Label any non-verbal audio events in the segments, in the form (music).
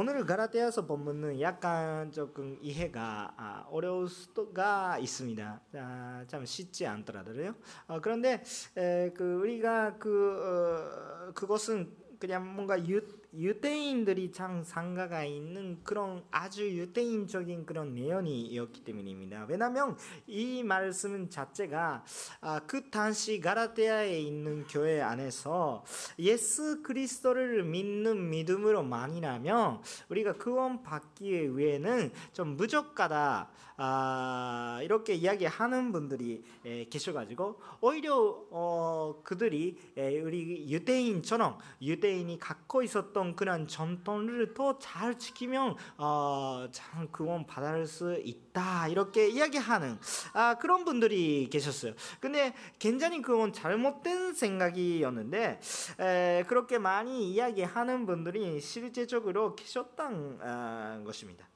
오늘 가라테아서 본문은 약간 조금 이해가 아, 어려울 수가 있습니다. 아, 참 쉽지 않더라도요. 어, 그런데 에, 그 우리가 그 어, 그것은 그냥 뭔가 유, 유대인들이 참 상가가 있는 그런 아주 유대인적인 그런 내용이었기 때문입니다. 왜냐하면 이 말씀 자체가 아, 그 당시 가라테아에 있는 교회 안에서 예수 그리스도를 믿는 믿음으로 만이라면 우리가 구원 받기 위해는 좀 부족하다 아, 이렇게 이야기하는 분들이 에, 계셔가지고 오히려 어, 그들이 에, 우리 유대인처럼 유대인이 갖고 있었던 그런 전통을 더 잘 지키면 어, 참 구원 받을 수 있다 이렇게 이야기하는 아, 그런 분들이 계셨어요. 근데 굉장히 그건 잘못된 생각이었는데 에, 그렇게 많이 이야기하는 분들이 실제적으로 계셨던 아, 것입니다.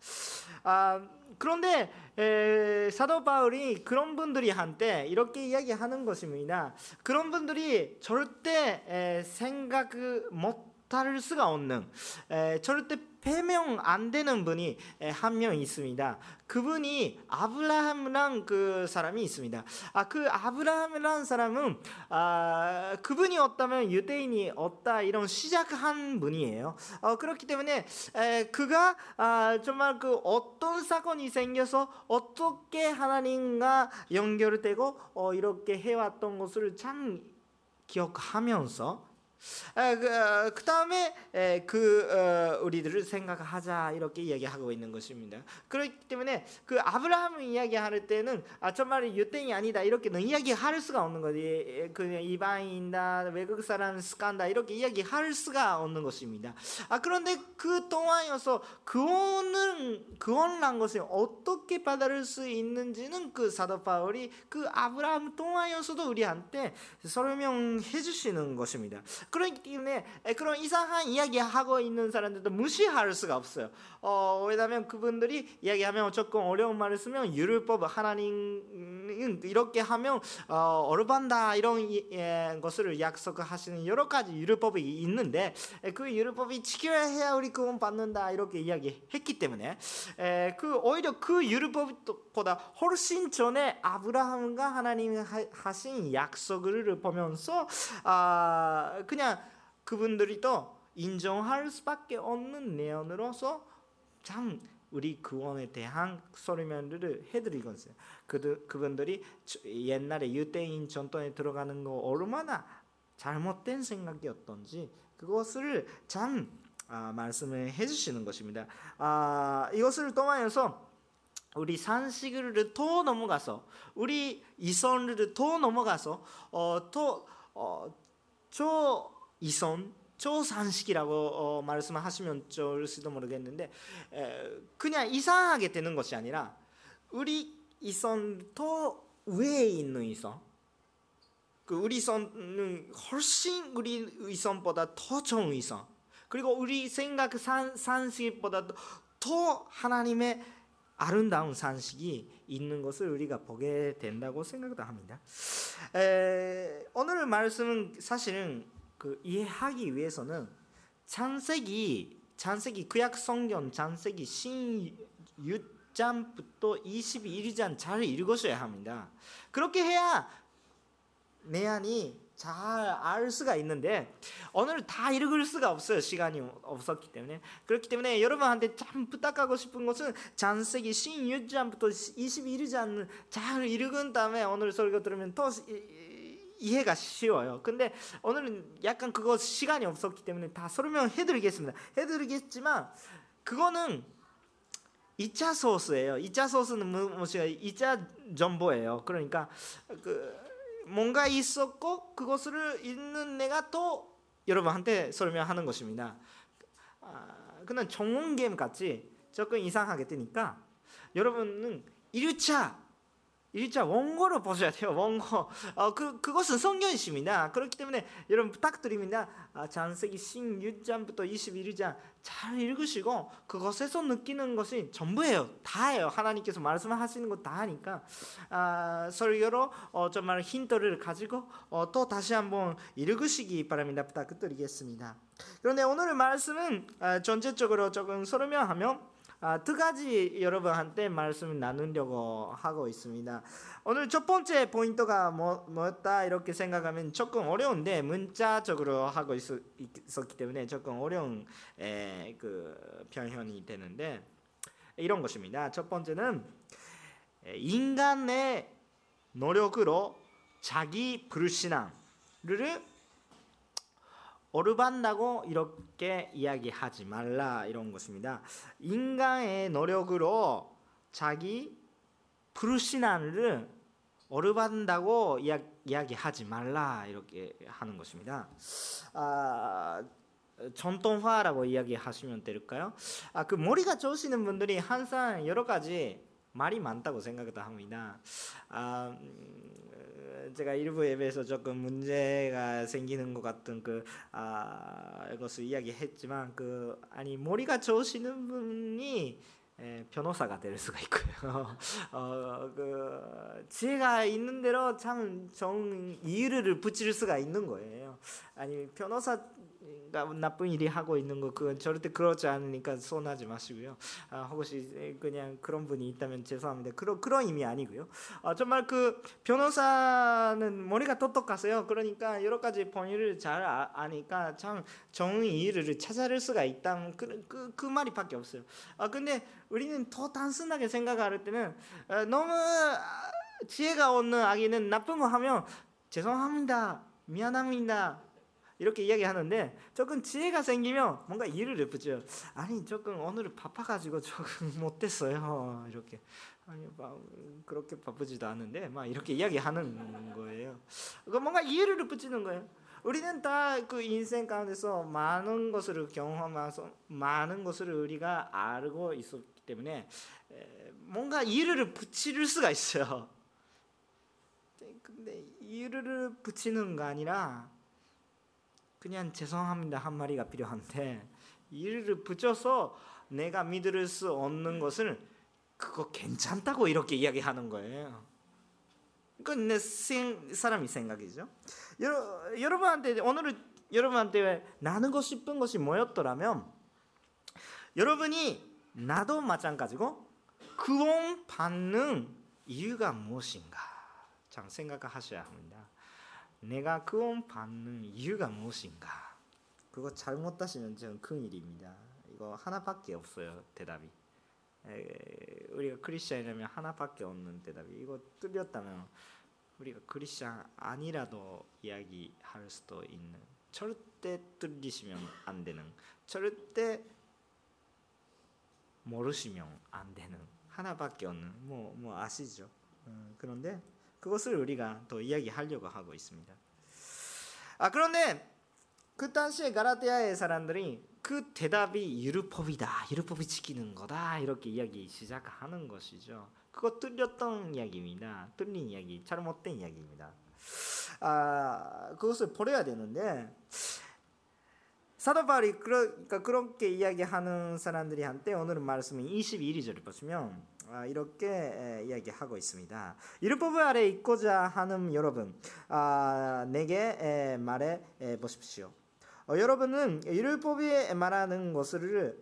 아, 그런데 에, 사도 바울이 그런 분들이 한테 이렇게 이야기하는 것입니다. 그런 분들이 절대 에, 생각 못 할 수가 없는 에, 절대 배명 안 되는 분이 한 명 있습니다. 그분이 아브라함이란 그 사람이 있습니다. 아, 그 아브라함이란 사람은 아, 그분이 없다면 유대인이 없다 이런 시작한 분이에요. 어, 그렇기 때문에 에, 그가 아, 정말 그 어떤 사건이 생겨서 어떻게 하나님과 연결되고 어, 이렇게 해왔던 것을 참 기억하면서 그, 그 다음에 그 어, 우리들을 생각하자 이렇게 이야기하고 있는 것입니다. 그렇기 때문에 그 아브라함 이야기할 때는 아 정말 유대인이 아니다 이렇게는 이야기할 수가 없는 거지. 그 이방인다 외국 사람 스간다 이렇게 이야기할 수가 없는 것입니다. 아 그런데 그 동안이어서 구원은 구원란 것이 어떻게 받을 수 있는지는 그 사도 바울이 그 아브라함 동안이어서도 우리한테 설명해 주시는 것입니다. 그렇기 때문에 그런 이상한 이야기 하고 있는 사람들도 무시할 수가 없어요. 어, 왜냐하면 그분들이 이야기하면 조금 어려운 말을 쓰면 율법 하나님 이렇게 하면 어, 어르반다 이런 예, 것을 약속하시는 여러 가지 율법이 있는데 그 율법이 지켜야 해야 우리 구원 받는다 이렇게 이야기했기 때문에 에, 그 오히려 그 율법보다 훨씬 전에 아브라함과 하나님이 하신 약속을 보면서 아, 그냥 그분들이 또 인정할 수밖에 없는 내용으로서 참 우리 구원에 대한 설명을 해드리고 있어요. 그 그분들이 옛날에 유대인 전통에 들어가는 거 얼마나 잘못된 생각이었던지 그것을 참 아, 말씀을 해주시는 것입니다. 아, 이것을 통하여서 우리 산식을 더 넘어가서 우리 이선을 더 넘어가서 어, 또 어, 저 이선 초산식이라고 어, 말씀하시면 좋을지도 모르겠는데 에, 그냥 이상하게 되는 것이 아니라 우리 이선 더 위에 있는 이선 그 우리 선은 훨씬 우리 의선보다 더 좋은 의선 그리고 우리 생각 산, 산식보다 더 하나님의 아름다운 산식이 있는 것을 우리가 보게 된다고 생각도 합니다. 에, 오늘 말씀은 사실은 그 이해하기 위해서는 창세기 창세기 구약 성경 창세기 신유장부터 21장 잘 읽으셔야 합니다. 그렇게 해야 내 안이 잘 알 수가 있는데 오늘 다 읽을 수가 없어요 시간이 없었기 때문에 그렇기 때문에 여러분한테 참 부탁하고 싶은 것은 창세기 16장부터 21장을 잘 읽은 다음에 오늘 설교 들으면 더 이해가 쉬워요. 근데 오늘은 약간 그거 시간이 없었기 때문에 다 설명해 드리겠습니다. 해 드리겠지만 그거는 2차 소스예요. 2차 소스는 무엇이야? 2차 정보예요. 그러니까 그 뭔가 있었고 그것을 읽는 내가 또 여러분한테 설명하는 것입니다. 아, 그냥 전문 게임 같이 조금 이상하게 되니까 여러분은 1차 일자 원고를 보셔야 돼요. 원고. 어, 그 그것은 성경이십니다. 그렇기 때문에 여러분 부탁드립니다. 아, 장세기 16장부터 21장 잘 읽으시고 그것에서 느끼는 것이 전부예요. 다예요. 하나님께서 말씀하시는 거다 하니까 아, 설교로 어, 정말 힌트를 가지고 어, 또 다시 한번 읽으시기 바랍니다. 부탁드리겠습니다. 그런데 오늘의 말씀은 아, 전체적으로 조금 설명하면 아, 두 가지 여러분한테 말씀을 나누려고 하고 있습니다. 오늘 첫 번째 포인트가 뭐, 뭐였다 이렇게 생각하면 조금 어려운데 문자적으로 하고 있, 었기 때문에 조금 어려운 에, 그 표현이 되는데 이런 것입니다. 첫 번째는 인간의 노력으로 자기 불신앙을 어르반다고 이렇게 이야기하지 말라 이런 것입니다. 인간의 노력으로 자기 불신앙을 어르반다고 이야 기하지 말라 이렇게 하는 것입니다. 아, 전통화라고 이야기하시면 될까요? 아, 그 머리가 좋으시는 분들이 항상 여러 가지 말이 많다고 생각합니다. 아, 제가 일부 예배에서 조금 문제가 생기는 것 같은 그 아, 이것을 이야기했지만 그 아니 머리가 좋으시는 분이 예, 변호사가 될 수가 있고요. (laughs) 어, 그 지혜가 있는 대로 참 정 이유를 붙일 수가 있는 거예요. 아니 변호사 나쁜 일이 하고 있는 거 그건 절대 그렇지 않으니까 손하지 마시고요. 아, 혹시 그냥 그런 분이 있다면 죄송합니다. 그런 그런 의미 아니고요. 아, 정말 그 변호사는 머리가 똑똑하세요. 그러니까 여러 가지 법률을 잘 아, 니까참 정의를 찾아낼 수가 있다. 그, 그, 그 말이밖에 없어요. 아 근데 우리는 더 단순하게 생각할 때는 아, 너무 지혜가 없는 아기는 나쁜 거 하면 죄송합니다. 미안합니다. 이렇게 이야기하는데 조금 지혜가 생기면 뭔가 일을 예쁘죠. 아니 조금 오늘 바빠가지고 조금 (laughs) 못됐어요. 이렇게 아니 막 그렇게 바쁘지도 않은데 막 이렇게 이야기하는 거예요. 그 뭔가 이해를 붙이는 거예요. 우리는 다 그 인생 가운데서 많은 것을 경험하면서 많은 것을 우리가 알고 있었기 때문에 뭔가 이유를 붙일 수가 있어요. 근데 이유를 붙이는 거 아니라 그냥 죄송합니다 한 마리가 필요한데 이를 붙여서 내가 믿을 수 없는 것을 그거 괜찮다고 이렇게 이야기하는 거예요. 그건 내 생, 사람이 생각이죠. 여러, 여러분한테 오늘 여러분한테 나누고 싶은 것이 뭐였더라면 여러분이 나도 마찬가지고 구원 받는 이유가 무엇인가 참 생각하셔야 합니다. 내가 구원 받는 이유가 무엇인가? 그거 잘못하시면 저는 큰 일입니다. 이거 하나밖에 없어요 대답이. 에, 우리가 크리스천이라면 하나밖에 없는 대답이 이거 뚫렸다면 우리가 크리스천 아니라도 이야기할 수도 있는 절대 뚫리시면 안 되는 절대 모르시면 안 되는 하나밖에 없는 뭐 뭐 아시죠? 어, 그런데 그것을 우리가 또 이야기하려고 하고 있습니다. 아 그런데 그 당시에 가라테아의 사람들이 그 대답이 율법이다, 율법이 지키는 거다 이렇게 이야기 시작하는 것이죠. 그거 뚫렸던 이야기입니다. 뚫린 이야기, 잘못된 이야기입니다. 아 그것을 버려야 되는데 사도 바울이 그러니까 그렇게 이야기하는 사람들이 한때 오늘은 말씀은 21절을 보시면 아, 이렇게 이야기하고 있습니다. 율법 아래 있고자 하는 여러분, 아, 내게 말해 보십시오. 어, 여러분은 율법이 말하는 것을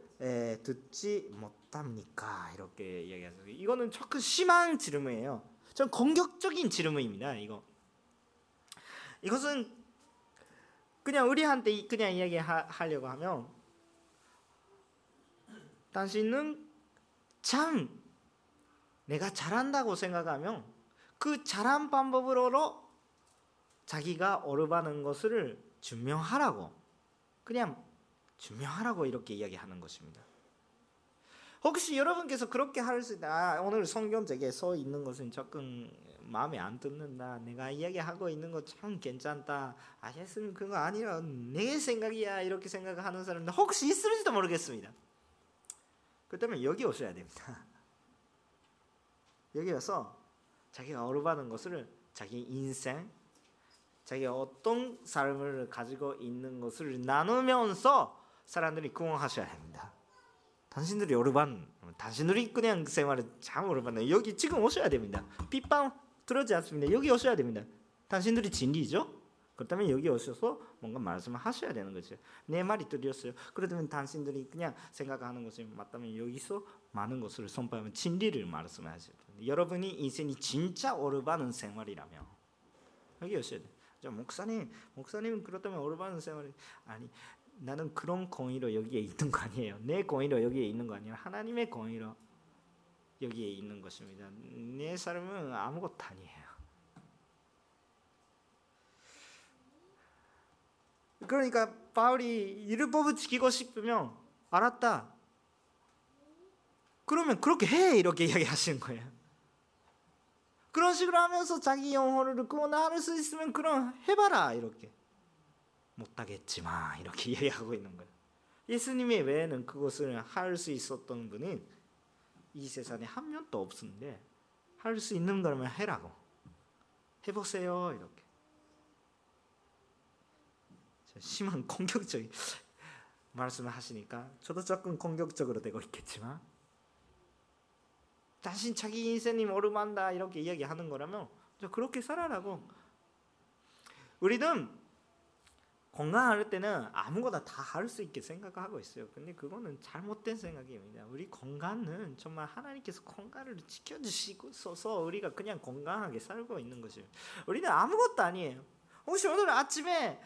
듣지 못합니까? 이렇게 이야기하죠. 이거는 조금 심한 질문이에요. 좀 공격적인 질문입니다. 이거. 이것은 그냥 우리한테 그냥 이야기하려고 하면 당신은 참 내가 잘한다고 생각하면 그 잘한 방법으로 자기가 어르바는 것을 증명하라고 그냥 증명하라고 이렇게 이야기하는 것입니다. 혹시 여러분께서 그렇게 할수 있다. 아, 오늘 성경책에 써 있는 것은 조금 마음에 안 듣는다. 내가 이야기하고 있는 거 참 괜찮다. 아, 예수님 그거 아니라 내 생각이야. 이렇게 생각하는 사람들 혹시 있을지도 모르겠습니다. 그렇다면 여기 오셔야 됩니다. 여기 와서 자기가 어루바는 것을 자기 인생, 자기가 어떤 삶을 가지고 있는 것을 나누면서 사람들이 구원하셔야 됩니다. 당신들이 어루반, 당신들이 그냥 생활을 참 어루반네 여기 지금 오셔야 됩니다. 빗방 들어지 않습니다. 여기 오셔야 됩니다. 당신들이 진리죠? 그렇다면 여기 오셔서 뭔가 말씀을 하셔야 되는 거죠. 내 말이 들렸어요. 그렇다면 당신들이 그냥 생각하는 것이 맞다면 여기서 많은 것을 선포하면 진리를 말씀하셔야 돼요. 여러분이 인생이 진짜 오르바는 생활이라면 여기 오셔야 돼요. 자, 목사님, 목사님은 그렇다면 오르바는 생활이 아니 나는 그런 공의로 여기에 있는 거 아니에요. 내 공의로 여기에 있는 거 아니에요. 하나님의 공의로 여기에 있는 것입니다. 내 삶은 아무것도 아니에요. 그러니까 바울이 율법을 지키고 싶으면 알았다. 그러면 그렇게 해! 이렇게 이야기하시는 거예요. 그런 식으로 하면서 자기 영혼을 구원할 수 있으면 그럼 해봐라! 이렇게. 못하겠지만 이렇게 (laughs) 이야기하고 있는 거예요. 예수님의 외에는 그것을 할 수 있었던 분은 이 세상에 한 명도 없었는데 할 수 있는 거면 해라고. 해보세요! 이렇게 심한 공격적인 (laughs) 말씀을 하시니까 저도 조금 공격적으로 되고 있겠지만 자신 자기 인생이 오르만다 이렇게 이야기하는 거라면 그렇게 살아라고 우리는 건강할 때는 아무거나 다 할 수 있게 생각하고 있어요. 근데 그거는 잘못된 생각입니다. 우리 건강은 정말 하나님께서 건강을 지켜주시고서 우리가 그냥 건강하게 살고 있는 것이에요. 우리는 아무것도 아니에요. 혹시 오늘 아침에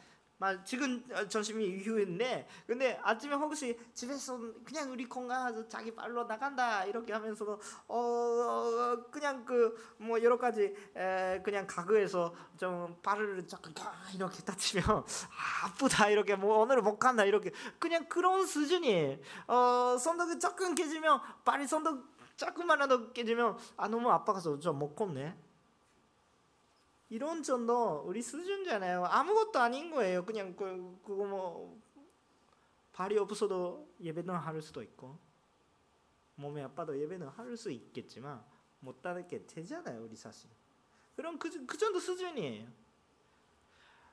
지금 어, 점심이 이후인데 근데 아침에 혹시 집에서 그냥 우리 건강해서 자기 발로 나간다 이렇게 하면서 어 그냥 그 뭐 여러 가지 에 그냥 가구에서 좀 발을 조금 이렇게 다치면 아, (laughs) 아프다 이렇게 뭐 오늘 못 간다 이렇게 그냥 그런 수준이에요. 어 손목이 조금 깨지면 발이 손목 조금만라도 깨지면 아 너무 아파서 좀 못 걷네. 이런 정도 우리 수준잖아요. 아무것도 아닌 거예요. 그냥 그 그거 뭐 발이 없어도 예배는 할 수도 있고 몸이 아파도 예배는 할 수 있겠지만 못 하게 되잖아요. 우리 사실. 그럼 그, 그 정도 수준이에요.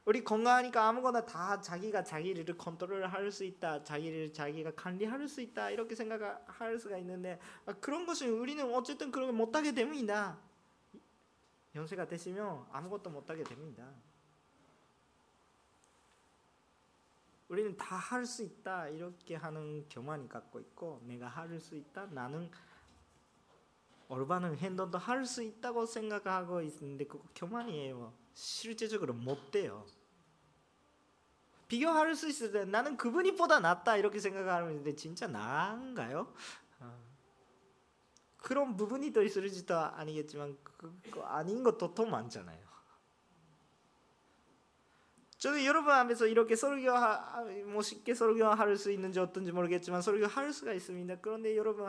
우리 건강하니까 아무거나 다 자기가 자기를 컨트롤할 수 있다, 자기를 자기가 관리할 수 있다 이렇게 생각할 수가 있는데 아, 그런 것은 우리는 어쨌든 그런 걸 못하게 됩니다. 연세가 되시면 아무것도 못하게 됩니다. 우리는 다 할 수 있다 이렇게 하는 교만이 갖고 있고 내가 할 수 있다 나는 올바른 행동도 할 수 있다고 생각하고 있는데 그거 교만이에요. 실제적으로 못 돼요. 비교할 수 있을 때 나는 그분이 보다 낫다 이렇게 생각하는데 진짜 나은가요? 그런 부분이 더 있을 지도 아니겠지만 그, 그 아닌 것도 더 많잖아요. 저는 여러분 앞에서 이렇게 설교 뭐 쉽게 설교할 수 있는지 어떤지 모르겠지만 설교할 수가 있습니다. 그런데 여러분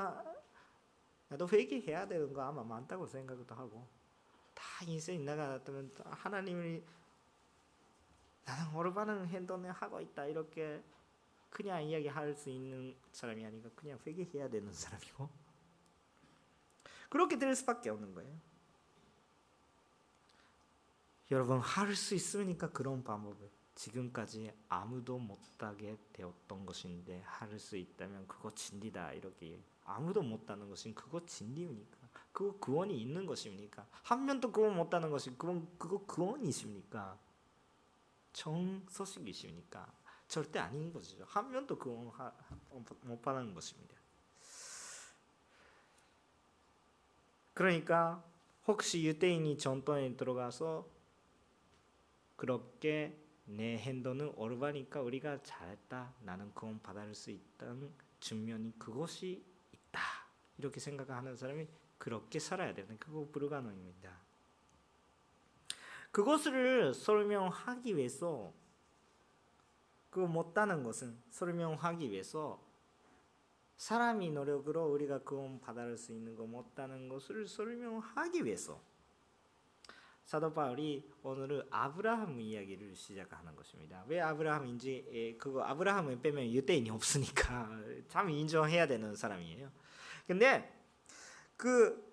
나도 회개해야 되는 거 아마 많다고 생각도 하고 다 인생이 나가다면 하나님이 나는 올바른 행동을 하고 있다 이렇게 그냥 이야기할 수 있는 사람이 아니라 그냥 회개해야 되는 사람이고 그렇게 될 수밖에 없는 거예요. 여러분 할 수 있으니까 그런 방법을 지금까지 아무도 못하게 되었던 것인데 할 수 있다면 그거 진리다 이렇게 아무도 못하는 것은 그거 진리입니까? 그거 구원이 있는 것입니까? 한 명도 구원 못하는 것이 그건 그거 구원이십니까? 정서식이십니까? 절대 아닌 것이죠. 한 명도 구원 못 받는 것입니다. 그러니까 혹시 유대인이 전통에 들어가서 그렇게 내 행동은 올바니까 우리가 잘했다. 나는 그건 받을 수 있다는 증명이 그것이 있다. 이렇게 생각하는 사람이 그렇게 살아야 되는 그거 불가능입니다. 그것을 설명하기 위해서 그 못다는 것은 설명하기 위해서 사람이 노력으로 우리가 구원 받을 수 있는 거 못다는 것을 설명하기 위해서 사도 바울이 오늘은 아브라함 이야기를 시작하는 것입니다. 왜 아브라함인지 예, 그거 아브라함을 빼면 유대인이 없으니까 (laughs) 참 인정해야 되는 사람이에요. 근데 그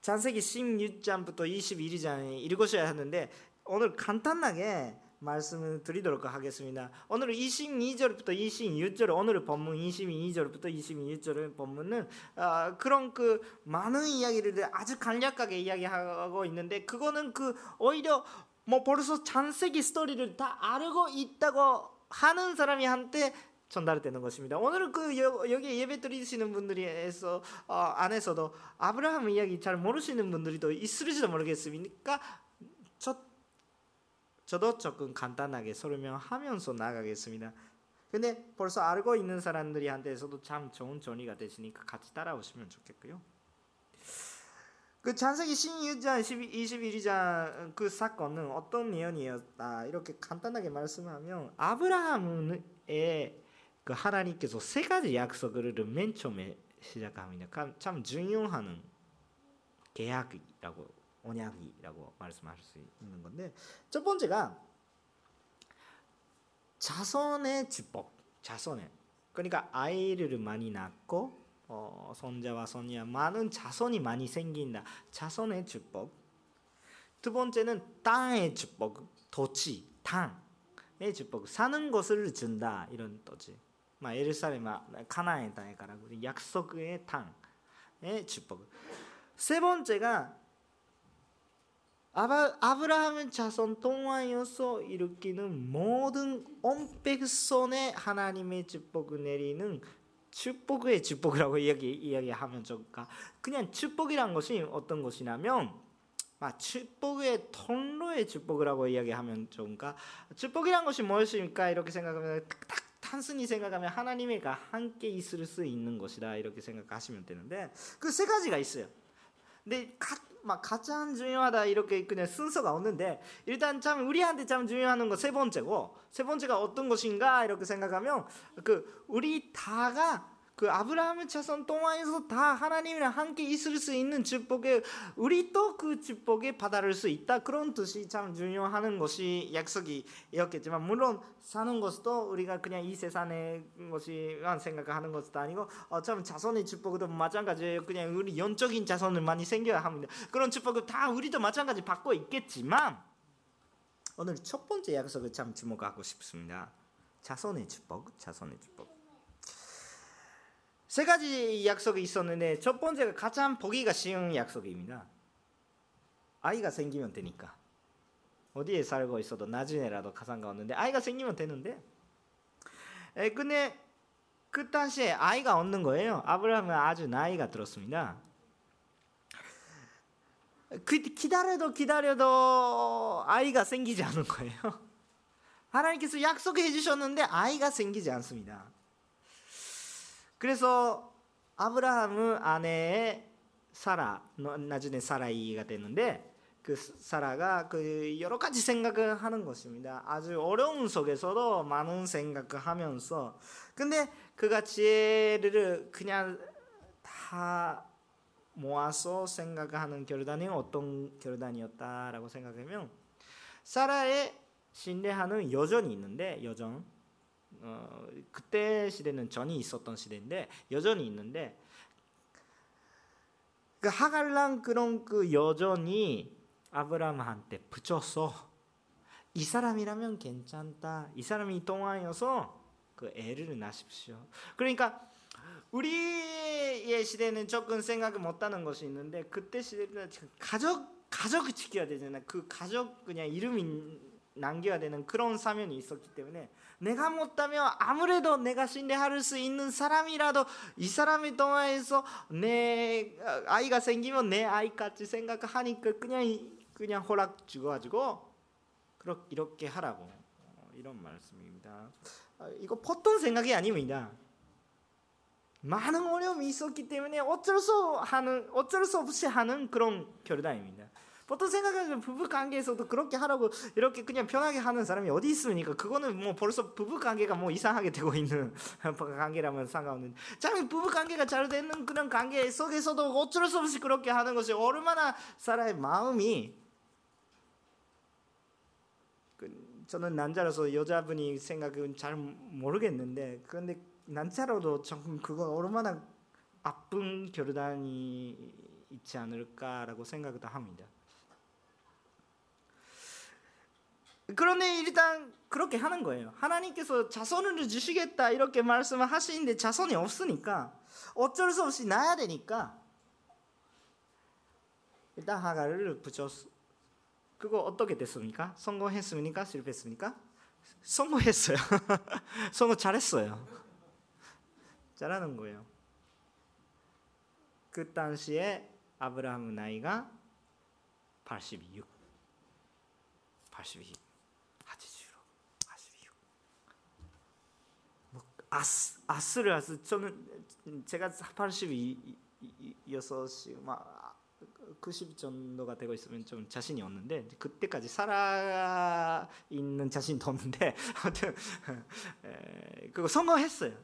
창세기 16장부터 21장에 읽으셔야 하는데 오늘 간단하게 말씀을 드리도록 하겠습니다. 오늘 22절부터 26절 오늘 본문 22절부터 26절 본문은 어, 그런 그 많은 이야기를 아주 간략하게 이야기하고 있는데 그거는 그 오히려 뭐 벌써 창세기 스토리를 다 알고 있다고 하는 사람이 한테 전달되는 것입니다. 오늘은 그 여기 예배 드리시는 분들이서 어, 안에서도 아브라함 이야기 잘 모르시는 분들이 또 있을지도 모르겠습니까? 저 저도 조금 간단하게 설명하면서 나가겠습니다. 근데 벌써 알고 있는 사람들이 한테서도 참 좋은 전이가 되시니까 같이 따라오시면 좋겠고요. 그 창세기 16장 21장 그 사건은 어떤 내용이었다 이렇게 간단하게 말씀하면 아브라함의 그 하나님께서 세 가지 약속을 맨 처음에 시작합니다. 참 중요한 계약이라고 언약이라고 말씀할 수 있는 건데 첫 번째가 자손의 축복, 자손의 그러니까 아이를 많이 낳고 어, 손자와 손녀 많은 자손이 많이 생긴다. 자손의 축복. 두 번째는 땅의 축복, 도치, 땅의 축복, 사는 것을 준다 이런 뜻이. 마 예루살렘, 가나안의 땅이라 약속의 땅의 축복. 세 번째가 아브라함의 자손 통하여서 일으키는 모든 온 백성의 하나님의 축복을 내리는 축복의 축복이라고 이야기 이야기하면 좋을까? 그냥 축복이란 것이 어떤 것이냐면 아, 축복의 통로의 축복이라고 이야기하면 좋은가? 축복이란 것이 무엇입니까? 이렇게 생각하면 딱 단순히 생각하면 하나님과 함께 있을 수 있는 것이다 이렇게 생각하시면 되는데 그 세 가지가 있어요. 근데 막 가장 중요하다 이렇게 그냥 순서가 없는데 일단 참 우리한테 참 중요한 거세 번째고 세 번째가 어떤 것인가 이렇게 생각하면 그 우리 다가 그 아브라함의 자손 동안에서 다 하나님이랑 함께 있을 수 있는 축복에 우리 또그 축복에 받아들 수 있다. 그런 뜻이 참 중요한 것이 약속이었겠지만 물론 사는 것도 우리가 그냥 이 세상의 것이만 생각하는 것도 아니고 어, 참 자손의 축복도 마찬가지예요. 그냥 우리 영적인 자손을 많이 생겨야 합니다. 그런 축복을 다 우리도 마찬가지 받고 있겠지만 오늘 첫 번째 약속을 참 주목하고 싶습니다. 자손의 축복 자손의 축복 세 가지 약속이 있었는데 첫 번째가 가장 보기가 쉬운 약속입니다. 아이가 생기면 되니까. 어디에 살고 있어도 나중에라도 가상가 없는데 아이가 생기면 되는데 에, 근데 그 당시에 아이가 없는 거예요. 아브라함은 아주 나이가 들었습니다. 그 기다려도 기다려도 아이가 생기지 않은 거예요. (laughs) 하나님께서 약속해 주셨는데 아이가 생기지 않습니다. 그래서 아브라함은 아내의 사라 나중에 사라이가 되는데 그 사라가 그 여러 가지 생각을 하는 것입니다. 아주 어려운 속에서도 많은 생각을 하면서 근데 그가 지혜를 그냥 다 모아서 생각하는 결단이 어떤 결단이었다라고 생각하면 사라의 신뢰하는 여전이 있는데 여전 어, 그때 시대는 전이 있었던 시대인데 여전히 있는데 그 하갈랑 그런 그 여전히 아브라함한테 붙여서 이 사람이라면 괜찮다. 이 사람이 통하여서 그 애를 낳으십시오. 그러니까 우리의 시대는 조금 생각을 못하는 것이 있는데 그때 시대는 가족 가족을 지켜야 되잖아요. 그 가족 그냥 이름이 남겨야 되는 그런 사면이 있었기 때문에 내가 못하면 아무래도 내가 신뢰할 수 있는 사람이라도 이 사람이 통화해서 내 아이가 생기면 내 아이같이 생각하니까 그냥 그냥 허락 주고가지고 이렇게 하라고 어, 이런 말씀입니다. 아, 이거 보통 생각이 아닙니다. 많은 어려움이 있었기 때문에 어쩔 수 하는 어쩔 수 없이 하는 그런 결단입니다. 보통 생각하면 부부 관계에서도 그렇게 하라고 이렇게 그냥 편하게 하는 사람이 어디 있습니까? 그거는 뭐 벌써 부부 관계가 뭐 이상하게 되고 있는 (laughs) 관계라면 상관없는. 참 부부 관계가 잘 되는 그런 관계 속에서도 어쩔 수 없이 그렇게 하는 것이 얼마나 사람의 마음이 그 저는 남자라서 여자분이 생각은 잘 모르겠는데 그런데 남자로도 조금 그거 얼마나 아픈 결단이 있지 않을까라고 생각도 합니다. 그런데 일단 그렇게 하는 거예요. 하나님께서 자손을 주시겠다 이렇게 말씀을 하시는데 자손이 없으니까 어쩔 수 없이 낳아야 되니까 일단 하가를 붙였. 그거 어떻게 됐습니까? 성공했습니까? 실패했습니까? 성공했어요. (laughs) 성공 잘했어요. 잘하는 거예요. 그 당시에 아브라함 나이가 86, 82, 86, 86. 뭐 아스 아스를 아스 저는 제가 82여섯이 막90 정도가 되고 있으면 좀 자신이 없는데 그때까지 살아 있는 자신이 없는데 (laughs) 아무튼 그거 성공했어요.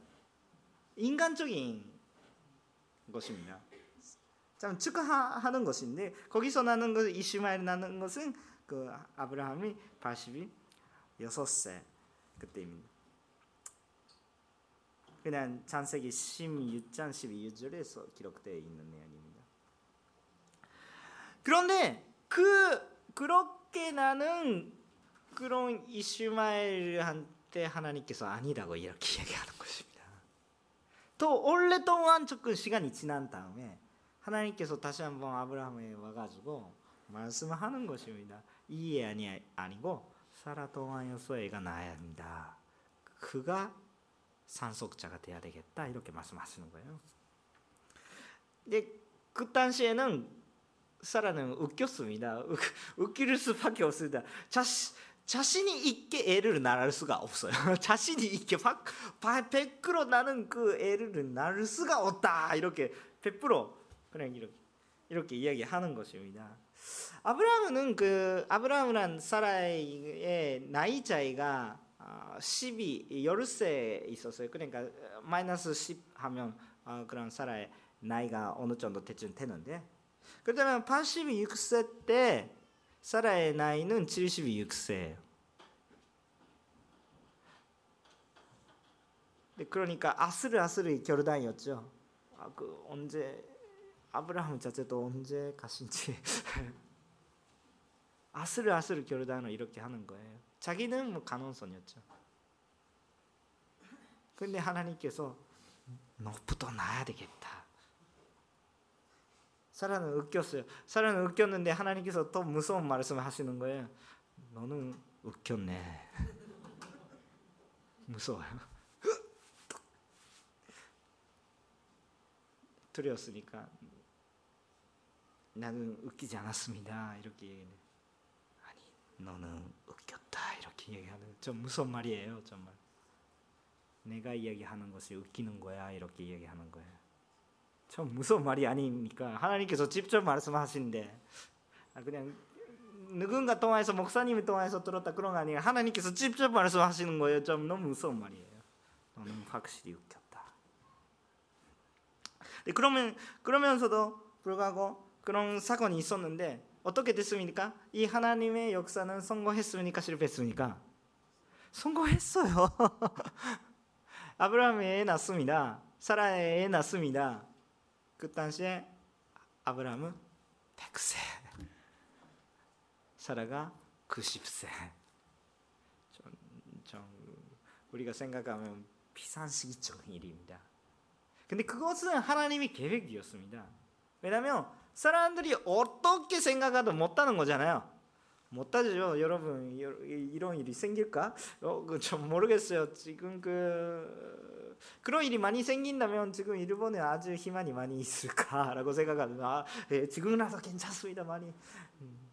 인간적인 것입니다. 참 축하하는 것인데 거기서 나는 것 이스마엘 나는 것은 그 아브라함이 86세 그때입니다. 그냥 창세기 16장 12절에서 기록되어 있는 내용입니다. 그런데 그 그렇게 나는 그런 이스마엘한테 하나님께서 아니라고 이렇게 (laughs) 얘기하는 것입니다. 또 오랫동안 조금 시간이 지난 다음에 하나님께서 다시 한번 아브라함에 와가지고 말씀을 하는 것입니다. 이해 아니 아니고 사라 동안여서 애가 낳아야 합니다. 그가 산속자가 돼야 되겠다 이렇게 말씀하시는 거예요. 근데 그 당시에는 사라는 웃겼습니다. 웃길 수밖에 없습니다. 자신 자신이 있게 애를 낳을 수가 없어요. (laughs) 자신이 있게 100% 나는 그 애를 낳을 수가 없다. 이렇게 100% 그냥 이렇게 이렇게 이야기하는 것입니다. 아브라함은 그 아브라함이란 사라의 나이 차이가 12, 10세 있었어요. 그러니까 마이너스 10 하면 그런 사라의 나이가 어느 정도 대충 되는데 그렇다면 86세 때 사라의 나이는 76세예요. 그러니까 아스르아스르 결단이었죠. 아, 그 언제 아브라함 자체도 언제 가신지 (laughs) 아스르아스르 결단을 이렇게 하는 거예요. 자기는 뭐 가능성이었죠. 근데 하나님께서 너부터 나야 되겠다. 사라는 웃겼어요. 사라는 웃겼는데 하나님께서 또 무서운 말씀을 하시는 거예요. 너는 웃겼네. (laughs) 무서워요. (laughs) 두려웠으니까 나는 웃기지 않았습니다. 이렇게 얘기해. 아니, 너는 웃겼다. 이렇게 얘기하는 좀 무서운 말이에요, 정말. 내가 이야기하는 것이 웃기는 거야. 이렇게 얘기하는 거예요. 참 무서운 말이 아니니까 하나님께서 직접 말씀하시는데 아, 그냥 누군가 통화해서 목사님이 통화해서 들었다 그런 거 아니에요. 하나님께서 직접 말씀하시는 거예요. 좀 너무 무서운 말이에요. 너는 확실히 웃겼다. 그러면 그러면서도 불구하고 그런 사건이 있었는데 어떻게 됐습니까? 이 하나님의 역사는 성공했습니까? 실패했습니까? 성공했어요. (laughs) 아브라함의 애 낳습니다. 사라의 애 낳습니다. 그 당시에 아브라함은 100세, 사라가 90세. 좀, 좀 우리가 생각하면 비상시기적인 일입니다. 근데 그것은 하나님의 계획이었습니다. 왜냐하면 사람들이 어떻게 생각하도 못하는 거잖아요. 못하죠, 여러분. 이런 일이 생길까? 어, 그좀 모르겠어요. 지금 그 그런 일이 많이 생긴다면 지금 일본에 아주 희망이 많이 있을까라고 생각하면 아, 예, 지금이라도 괜찮습니다, 많이. 음,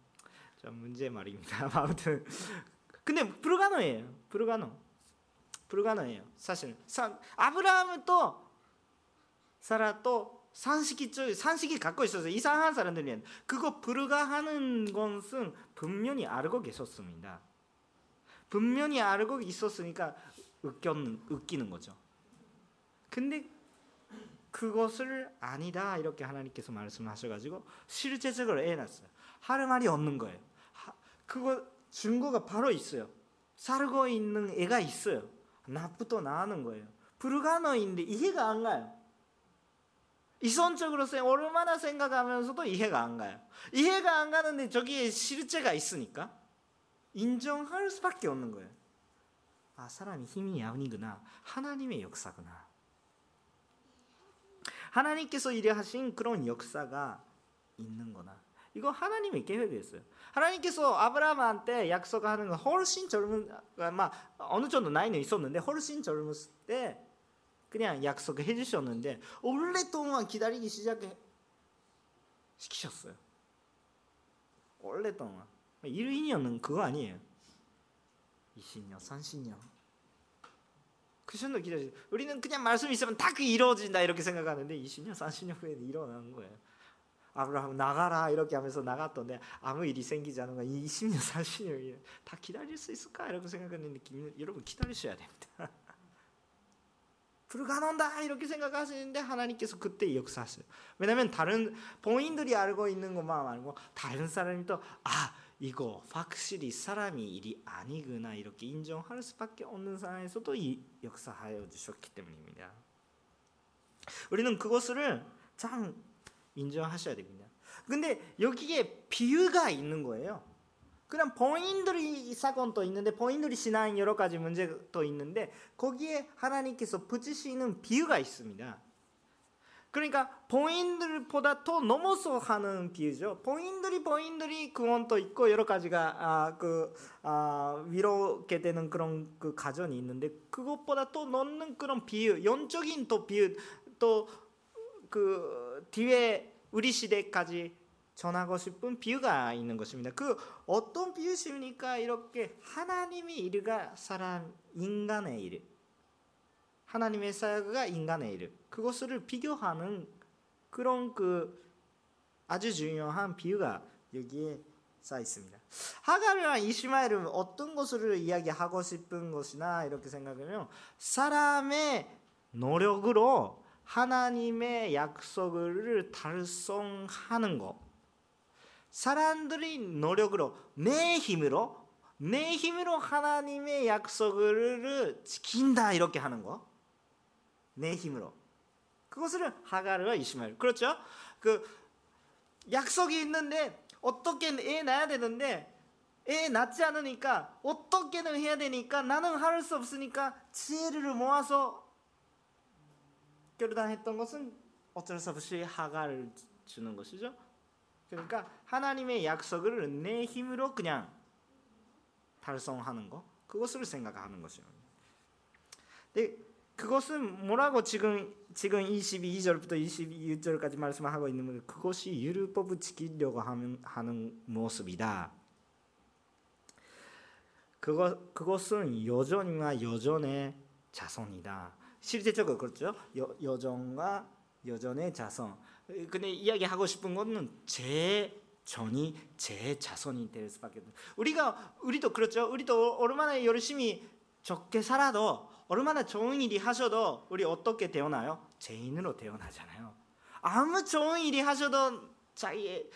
좀 문제 말입니다. (laughs) 아무튼 근데 불가능해요. 불가능. 불가능해요. 사실 아브라함은 또 사라 또 산식이 산식이 갖고 있어서 이상한 사람들이 그거 불가하는 것은 분명히 알고 계셨습니다. 분명히 알고 있었으니까 웃겼는, 웃기는 거죠. 근데 그것을 아니다 이렇게 하나님께서 말씀하셔가지고 실제적으로 해놨어요. 할 말이 없는 거예요. 그거 증거가 바로 있어요. 살고 있는 애가 있어요. 나부터 나는 거예요. 불가능인데 이해가 안 가요. 이선적으로 생 얼마나 생각하면서도 이해가 안 가요. 이해가 안 가는데 저기에 실제가 있으니까 인정할 수밖에 없는 거예요. 아 사람이 힘이 아니구나. 하나님의 역사구나. 하나님께서 일하신 그런 역사가 있는구나. 이거 하나님의 계획이었어요. 하나님께서 아브라함한테 약속하는 건 훨씬 젊은 막 어느 정도 나이는 있었는데 훨씬 젊었을 때 그냥 약속을 해주셨는데 오랫동안 기다리기 시작해 시키셨어요. 오랫동안 1인년은 그거 아니에요. 20년, 30년. 그 정도 기다리. 우리는 그냥 말씀 있으면 다 그 이루어진다 이렇게 생각하는데 20년, 30년 후에 일어나는 거예요. 아브라함 나가라 이렇게 하면서 나갔던데 아무 일이 생기지 않은 거 20년 30년 다 기다릴 수 있을까 이렇게 생각했는데 여러분 기다리셔야 됩니다. 불가능다 이렇게 생각하시는데 하나님께서 그때 역사하세요. 왜냐하면 다른 본인들이 알고 있는 것만 알고 다른 사람이 또 아 이거 확실히 사람이 일이 아니구나 이렇게 인정할 수밖에 없는 상황에서도 이 역사하여 주셨기 때문입니다. 우리는 그것을 참 인정하셔야 됩니다. 근데 여기에 비유가 있는 거예요. 그냥 본인들이 사건도 있는데 본인들이 신앙 여러 가지 문제도 있는데 거기에 하나님께서 붙이시는 비유가 있습니다. 그러니까 본인들보다 더 넘어서 하는 비유죠. 본인들이 본인들이 구원도 있고 여러 가지가 아, 그 아, 위로게 되는 그런 그 가전이 있는데 그것보다 또 넘는 그런 비유, 영적인 또 비유 또 그 뒤에 우리 시대까지 전하고 싶은 비유가 있는 것입니다. 그 어떤 비유십니까? 이렇게 하나님의 일가 사람 인간의 일, 하나님의 사역가 인간의 일, 그것을 비교하는 그런 그 아주 중요한 비유가 여기에 써 있습니다. 하갈이랑 이시마엘은 어떤 것을 이야기하고 싶은 것이나 이렇게 생각하면 사람의 노력으로 하나님의 약속을 달성하는 것. 사람들이 노력으로 내 힘으로 내 힘으로 하나님의 약속을 지킨다 이렇게 하는 거. 내 힘으로. 그것을 하가르와 이시마엘. 그렇죠? 그 약속이 있는데 어떻게 애 낳아야 되는데 애 낳지 않으니까 어떻게든 해야 되니까 나는 할 수 없으니까 지혜를 모아서 결단했던 것은 어쩔 수 없이 하가를 주는 것이죠. 그러니까 하나님의 약속을 내 힘으로 그냥 달성하는 거 그것을 생각하는 것입니다. 네, 그것은 뭐라고 지금 지금 22절부터 22절까지 말씀하고 있는 건 그것이 율법을 지키려고 하는, 하는 모습이다. 그것 그것은 여전이와 여전의 자손이다. 실제적으로 그렇죠. 여, 여전과 여전의 자손. 근데 이야기하고 싶은 거는 제 전이 제 자손이 될 수밖에 없 우리가 우리도 그렇죠. 우리도 얼마나 열심히 적게 살아도 얼마나 좋은 일이 하셔도 우리 어떻게 태어나요? 죄인으로 태어나잖아요. 아무 좋은 일이 하셔도 자기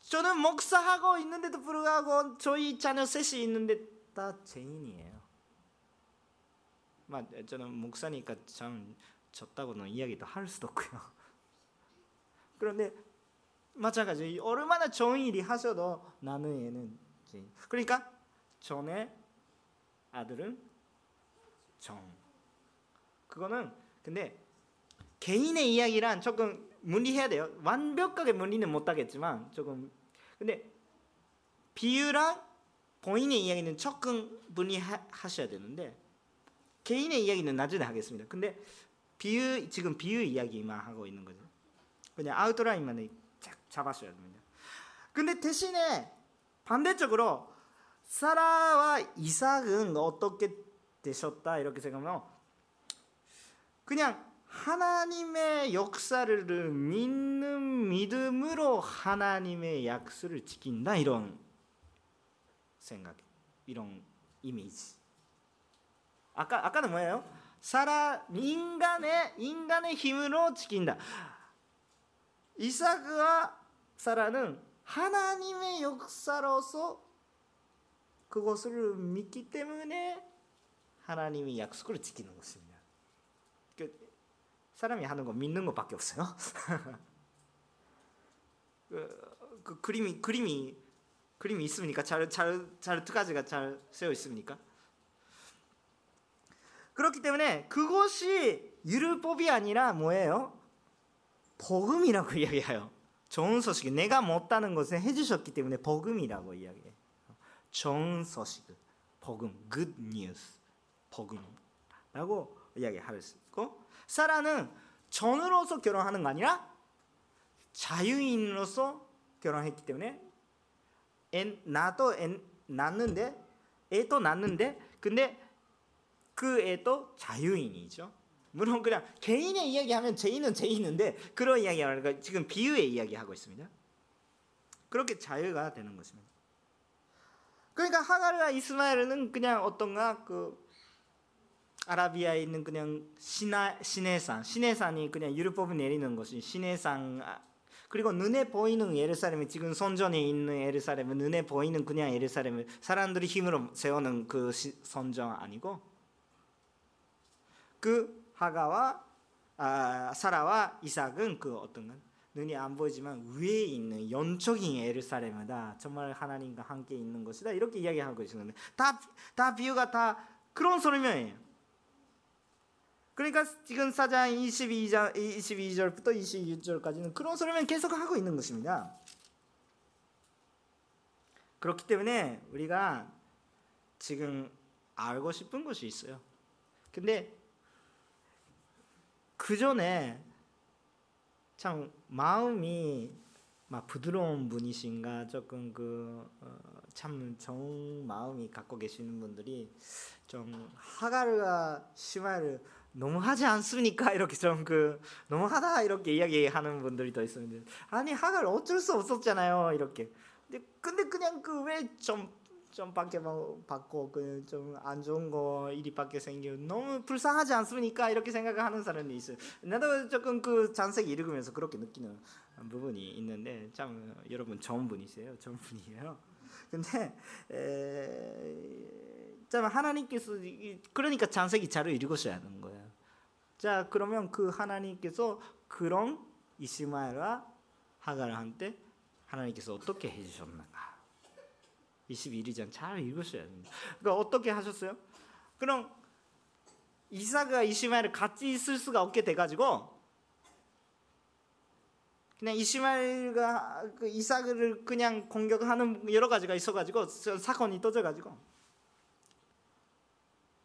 저는 목사하고 있는데도 불구하고 저희 자녀 셋이 있는데 다 죄인이에요. 저는 목사니까 참 졌다고는 이야기도 할 수도 없고요. 그런데 마찬가지 얼마나 좋은 일이 하셔도 나는 얘는 그러니까 전에 아들은 정 그거는 근데 개인의 이야기란 조금 문의해야 돼요. 완벽하게 문의는 못하겠지만 조금 근데 비유랑 본인의 이야기는 조금 문의하셔야 되는데 개인의 이야기는 나중에 하겠습니다. 근데 비유 지금 비유 이야기만 하고 있는 거죠. 그냥 아웃라인만 쫙 잡았어야 됩니다. 근데 대신에 반대쪽으로 사라와 이삭은 어떻게 되셨다 이렇게 생각하면 그냥 하나님의 역사를 믿는 믿음으로 하나님의 약속을 지킨다 이런 생각, 이런 이미지. 아까 아까는 뭐예요? 사람 인간의 인간의 힘으로 지킨다. 이삭과 사라는 하나님의 역사로서 그것을 믿기 때문에 하나님의 약속을 지키는 것입니다. 그 사람이 하는 거 믿는 것밖에 없어요. (laughs) 그, 그 그림이 그림이 그림이 있습니까? 잘잘잘 가지가 잘 세워 있습니까? 그렇기 때문에 그것이 율법이 아니라 뭐예요? 복음이라고 (laughs) 이야기해요. 좋은 소식, 내가 못다는 것을 해주셨기 때문에 복음이라고 이야기해요. 좋은 소식, 복음, good news, 복음이라고 이야기할 수 있고, 사라는 전으로서 결혼하는 거 아니라 자유인으로서 결혼했기 때문에 엔, 나도 엔, 낳는데 애도 낳는데 근데 그 애도 자유인이죠. 물론 그냥 개인의 이야기하면 죄인은 죄인인데 그런 이야기 하니까 지금 비유의 이야기하고 있습니다. 그렇게 자유가 되는 것입니다. 그러니까 하갈과 이스마엘은 그냥 어떤가 그 아라비아에 있는 그냥 시나, 시내산 시내산이 그냥 율법을 내리는 것이 시내산 그리고 눈에 보이는 예루살렘이 지금 선전에 있는 예루살렘은 눈에 보이는 그냥 예루살렘을 사람들이 힘으로 세우는 그 선전 아니고 그 하가와 아, 사라와 이삭은 그 어떤 눈이 안 보이지만 위에 있는 영적인 예루살렘이다. 정말 하나님과 함께 있는 것이다. 이렇게 이야기하고 있는데 다, 다 비유가 다 그런 설명이에요. 그러니까 지금 사장 22장 22절부터 26절까지는 그런 소리만 계속 하고 있는 것입니다. 그렇기 때문에 우리가 지금 알고 싶은 것이 있어요. 근데 그 전에 참 마음이 막 부드러운 분이신가 조금 그참 어, 좋은 마음이 갖고 계시는 분들이 좀 하갈과 시마를 너무 하지 않습니까? (laughs) 이렇게 좀 그 너무 하다 이렇게 이야기하는 분들이 더 있습니다. 아니 하갈 어쩔 수 없었잖아요 이렇게. 근데 근데 그냥 그 왜 좀 좀 밖에 받고 그 좀 안 좋은 거 일이 밖에 생겨 너무 불쌍하지 않습니까? 이렇게 생각하는 사람이 있어요. 나도 조금 그 장세기 읽으면서 그렇게 느끼는 부분이 있는데 참 여러분 좋은 분이세요, 좋은 분이에요. 근데 에, 자 하나님께서 그러니까 장세기 자를 읽으셔야 하는 거예요. 자 그러면 그 하나님께서 그런 이스마엘과 하갈한테 하나님께서 어떻게 해주셨는가? 21장 잘 읽으셔야 됩니다. 그러니까 어떻게 하셨어요? 그럼 이삭과 이스마엘을 같이 있을 수가 없게 돼가지고 그냥 이스마엘과 그 이삭을 그냥 공격하는 여러 가지가 있어가지고 사건이 터져가지고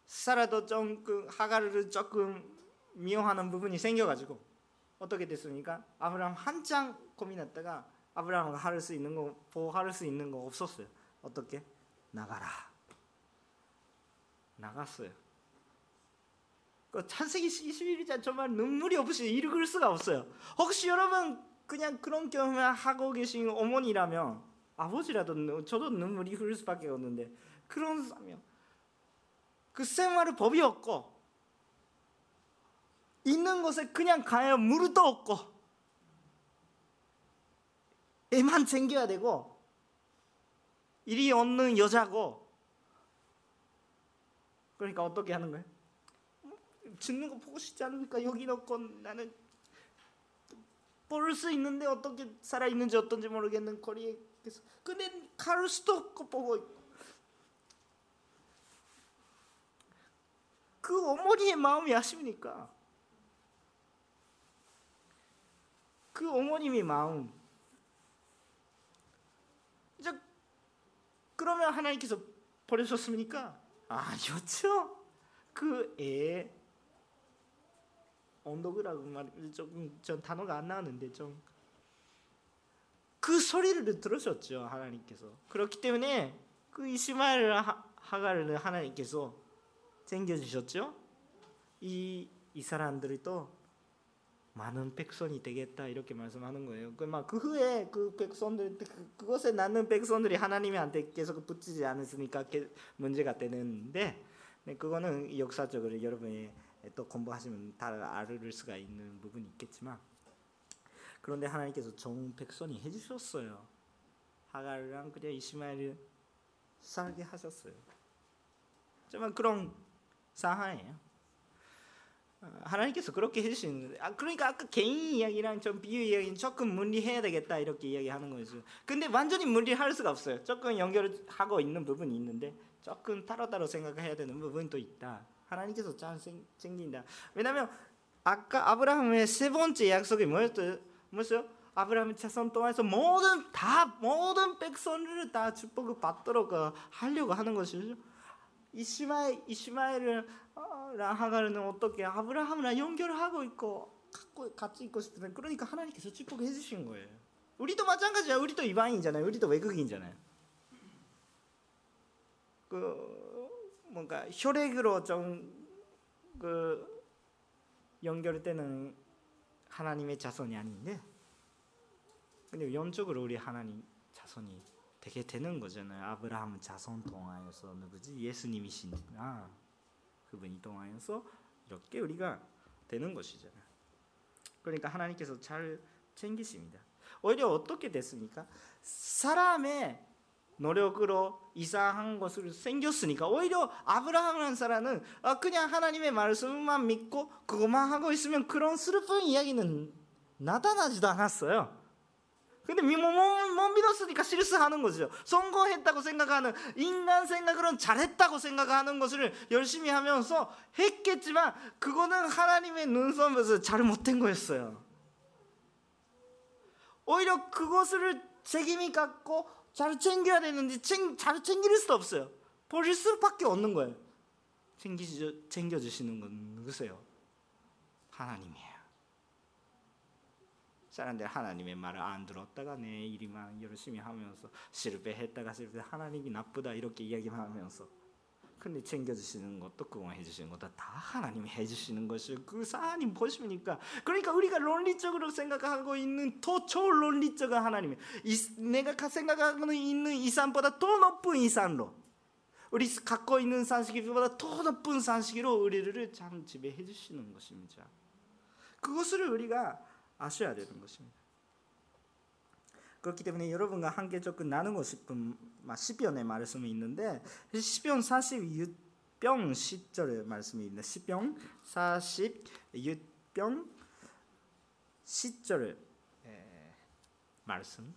사라도 좀 그 하가를 조금 미워하는 부분이 생겨가지고 어떻게 됐습니까? 아브라함 한창 고민했다가 아브라함가 할수 있는 거 보호할 수 있는 거 없었어요. 어떻게 나가라 나갔어요. 그 창세기 21장 정말 눈물이 없이 읽을 수가 없어요. 혹시 여러분 그냥 그런 경험을 하고 계신 어머니라면 아버지라도 저도 눈물이 흐를 수밖에 없는데 그런 사람 그 생활의 법이 없고 있는 곳에 그냥 가야 물도 없고 애만 챙겨야 되고 일이 없는 여자고 그러니까 어떻게 하는 거예요? 죽는 거 보고 싶지 않으니까 여기 넣고 나는 볼수 있는데 어떻게 살아 있는지 어떤지 모르겠는 거리에 근데 갈 수도 없고 보고 있고 그 어머니의 마음이 아십니까? 그 어머님의 마음. 이제 그러면 하나님께서 버리셨습니까? 아니었죠. 그애 언덕이라고 말 조금 전 단어가 안 나왔는데 좀 그 소리를 들으셨죠 하나님께서. 그렇기 때문에 그 이스마엘 하가를 하나님께서 챙겨주셨죠? 이, 이 사람들이 또 많은 백성이 되겠다 이렇게 말씀하는 거예요. 그막 그 후에 그 백성들 그, 그것에 낳는 백성들이 하나님한테 계속 붙이지 않았으니까 문제가 되는데 네, 그거는 역사적으로 여러분이 또 공부하시면 다 알을 수가 있는 부분이 있겠지만 그런데 하나님께서 종 백성이 해주셨어요. 하갈이랑 그냥 이스마엘을 살게 하셨어요. 정말 그런 상황이에요. 어, 하나님께서 그렇게 해주시는 아 그러니까 아까 개인 이야기랑 좀 비유 이야기는 조금 분리해야 되겠다 이렇게 이야기하는 거죠. 근데 완전히 분리할 수가 없어요. 조금 연결하고 있는 부분이 있는데 조금 따로따로 생각해야 되는 부분도 있다. 하나님께서 잘 챙긴다. 왜냐하면 아까 아브라함의 세 번째 약속이 뭐였어요? 뭐였어요? 아브라함의 자손 통해서 모든 다 모든 백성들을 다 축복을 받도록 하려고 하는 것이죠. 이스마엘 이스마엘을 하가르는 어떻게 아브라함이랑 연결하고 있고 갖고 같이 있고 싶은 그러니까 하나님께서 축복해 주신 거예요. 우리도 마찬가지야. 우리도 이방인이잖아요. 우리도 외국인이잖아요. 그 뭔가 혈액으로 좀그 연결되는 하나님의 자손이 아닌데 근데 영적으로 우리 하나님 자손이 되게 되는 거잖아요. 아브라함 자손 통하여서 누구지? 예수님이시니까 그분이 통하여서 이렇게 우리가 되는 것이잖아요. 그러니까 하나님께서 잘 챙기십니다. 오히려 어떻게 됐습니까? 사람의 노력으로 이상한 것을 생겼으니까 오히려 아브라함이라는 사람은 아, 그냥 하나님의 말씀만 믿고 그것만 하고 있으면 그런 슬픈 이야기는 나타나지도 않았어요. 근데 못, 못 믿었으니까 실수하는 거죠. 성공했다고 생각하는 인간 생각으로는 잘했다고 생각하는 것을 열심히 하면서 했겠지만 그거는 하나님의 눈썹에서 잘못된 거였어요. 오히려 그것을 책임이 갖고 잘 챙겨야 되는데 챙, 잘 챙길 수도 없어요. 버릴 수밖에 없는 거예요. 챙기 챙겨주시는 건 누구세요? 하나님이에요. 사람들 하나님의 말을 안 들었다가 내 일이만 열심히 하면서 실패했다가 실패 하나님이 나쁘다 이렇게 이야기하면서 근데 챙겨주시는 것도 그거 해주시는 것도 다 하나님이 해주시는 것을 그 하나님 보십니까? 그러니까 우리가 논리적으로 생각하고 있는 더 초론리적인 하나님 내가 생각하고 있는 이산보다 더 높은 이산로 우리 갖고 있는 산식보다 더 높은 산식으로 우리를 참 지배해 주시는 것입니다. 그것을 우리가 아셔야 되는 것입니다. 그렇기 때문에 여러분과 함께 조금 나누고 싶은 시편의 말씀이 있는데 시편 46편 10절의 말씀이 있는데 시편 46편 10절의 말씀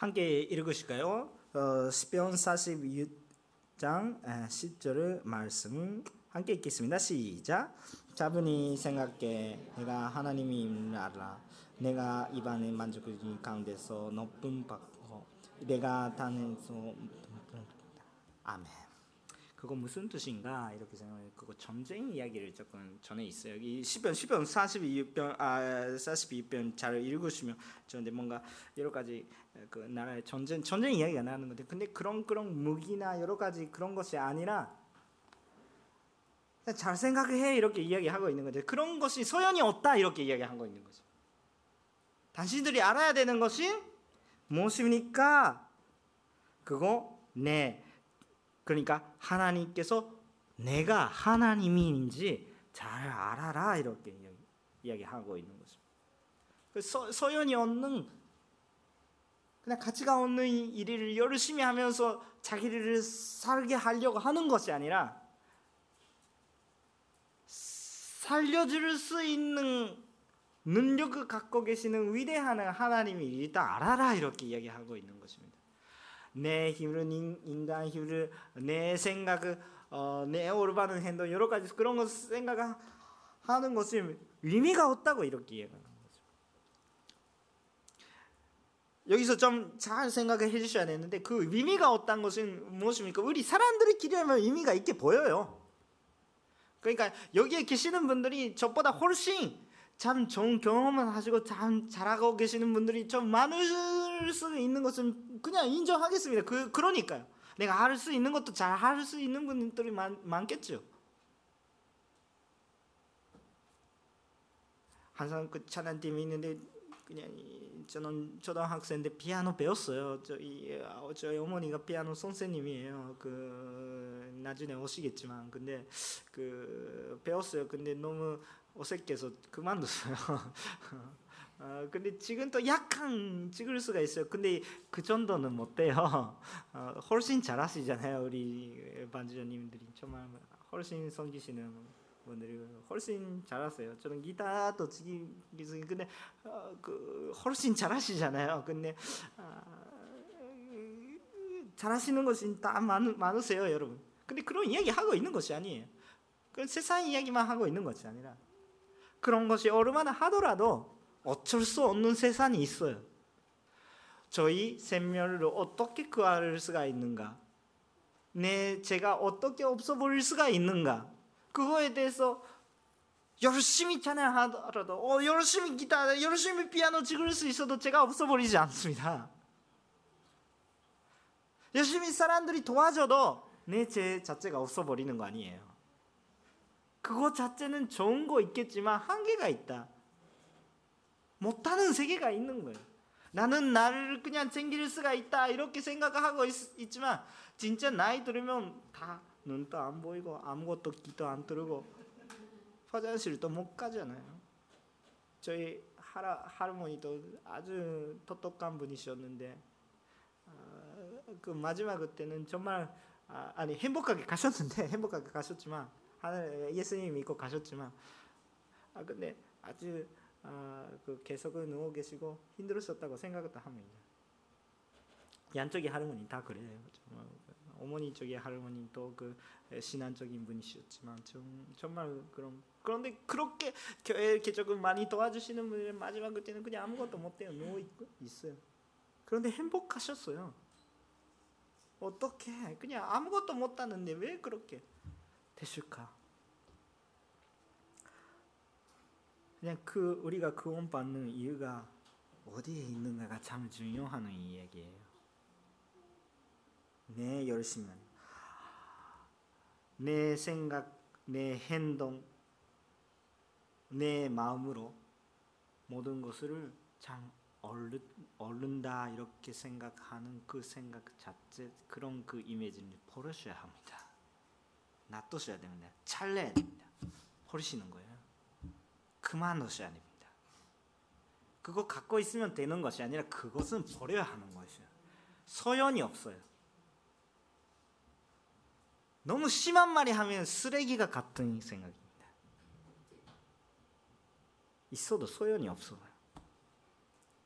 함께 읽으실까요? 어, 시편 46장 10절 말씀 함께 읽겠습니다. 시작. 자분이 생각해 내가 하나님인 알아. 내가 입안의 만족이 가운데서 높은 받고 내가 단에서 아멘. 그거 무슨 뜻인가 이렇게 생각해 그거 전쟁 이야기를 조금 전에 있어요. 이 시편 시편 42편 아 42편 잘 읽으시면 저런데 뭔가 여러 가지 그 나라의 전쟁 전쟁 이야기가 나는 건데 근데 그런 그런 무기나 여러 가지 그런 것이 아니라 잘 생각해 이렇게 이야기하고 있는 건데 그런 것이 소연이 없다 이렇게 이야기하고 있는 거죠. 당신들이 알아야 되는 것이 무엇입니까? 그거 내 그러니까 하나님께서 내가 하나님인지 잘 알아라 이렇게 이야기하고 있는 거죠. 그 서, 서연이 없는 그냥 가치가 없는 일을 열심히 하면서 자기를 살게 하려고 하는 것이 아니라 살려줄 수 있는 능력을 갖고 계시는 위대한 하나님이 일단 알아라 이렇게 이야기하고 있는 것입니다. 내 힘을 인간 힘을 내 생각을 어, 내 올바른 행동 여러 가지 그런 것 생각하는 것이 의미가 없다고 이렇게 얘기하는 거죠. 여기서 좀 잘 생각을 해주셔야 되는데 그 의미가 없다는 것은 무엇입니까? 우리 사람들이 기대하면 의미가 있게 보여요. 그러니까 여기에 계시는 분들이 저보다 훨씬 참 좋은 경험을 하시고 참 잘하고 계시는 분들이 좀 많 을수 있는 것은 그냥 인정하겠습니다. 그 그러니까요. 내가 할 수 있는 것도 잘 할 수 있는 분들이 많, 많겠죠. 항상 그 찬양팀이 있는데 그냥 저는 초등학생 때 피아노 배웠어요. 저희 저희 어머니가 피아노 선생님이에요. 그 나중에 오시겠지만 근데 그 배웠어요. 근데 너무 어색해서 그만뒀어요. (laughs) 어, 근데 지금 또 약간 찍을 수가 있어요. 근데 그 정도는 못 돼요. (laughs) 어, 훨씬 잘하시잖아요, 우리 반주자님들이 정말 훨씬 섬기시는 분들이 훨씬 잘하세요. 저는 기타도 치기 근데 어, 그 훨씬 잘하시잖아요. 근데 아, 잘하시는 것이 다 많, 많으세요, 여러분. 근데 그런 이야기 하고 있는 것이 아니에요. 그 세상 이야기만 하고 있는 것이 아니라 그런 것이 얼마나 하더라도 어쩔 수 없는 세상이 있어요. 저희 생명을 어떻게 구할 수가 있는가? 내 제가 어떻게 없어버릴 수가 있는가? 그거에 대해서 열심히 찬양하더라도 어, 열심히 기타, 열심히 피아노 찍을 수 있어도 제가 없어 버리지 않습니다. 열심히 사람들이 도와줘도 내 제 자체가 없어 버리는 거 아니에요. 그거 자체는 좋은 거 있겠지만 한계가 있다. 못하는 세계가 있는 거예요. 나는 나를 그냥 챙길 수가 있다 이렇게 생각하고 있, 지만 진짜 나이 들으면 다 눈도 안 보이고 아무것도 귀도 안 들고 화장실도 못 가잖아요. 저희 할아, 할머니도 아주 똑똑한 분이셨는데 아, 그 마지막 그때는 정말 아, 니 행복하게 가셨는데 (laughs) 행복하게 가셨지만 하늘 예수님 믿고 가셨지만 아 근데 아주 아, 그 계속 누워 계시고 힘들으셨다고 생각했다 하면 양쪽의 할머니 다 그래요. 정말 어머니 쪽의 할머니 또그 신앙적인 분이셨지만 좀 정말 그런 그런데 그렇게 교회 이렇게 조금 많이 도와주시는 분들 마지막 그때는 그냥 아무것도 못해요 누워 있고 있어요. 그런데 행복하셨어요. 어떻게 그냥 아무것도 못하는데 왜 그렇게 됐을까? 그냥 그 우리가 구원 받는 이유가 어디에 있는가가 참 중요한 이야기예요. 내 열심은 내 생각, 내 행동, 내 마음으로 모든 것을 참 얼른, 얼른다 이렇게 생각하는 그 생각 자체 그런 그 이미지를 버리셔야 합니다. 놔두셔야 됩니다. 찰내야 됩니다. 버리시는 거예요. 그만두셔야 됩니다. 그거 갖고 있으면 되는 것이 아니라 그것은 버려야 하는 것이에요. 소연이 없어요. 너무 심한 말이 하면 쓰레기가 같은 생각입니다. 있어도 소연이 없어요.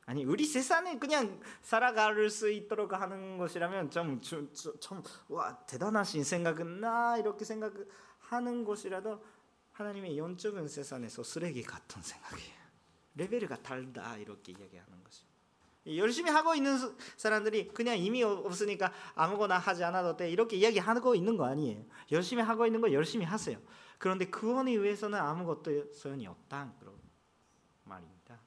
아니 우리 세상에 그냥 살아갈 수 있도록 하는 것이라면 좀좀와 대단하신 생각은 나 이렇게 생각하는 것이라도 하나님의 영적인 세상에서 쓰레기 같은 생각이에요. 레벨이 다르다 이렇게 이야기하는 것이. 열심히 하고 있는 사람들이 그냥 이미 없으니까 아무거나 하지 않아도 돼 이렇게 이야기하고 있는 거 아니에요. 열심히 하고 있는 거 열심히 하세요. 그런데 그원에 의해서는 아무것도 소용이 없다 그런 말입니다.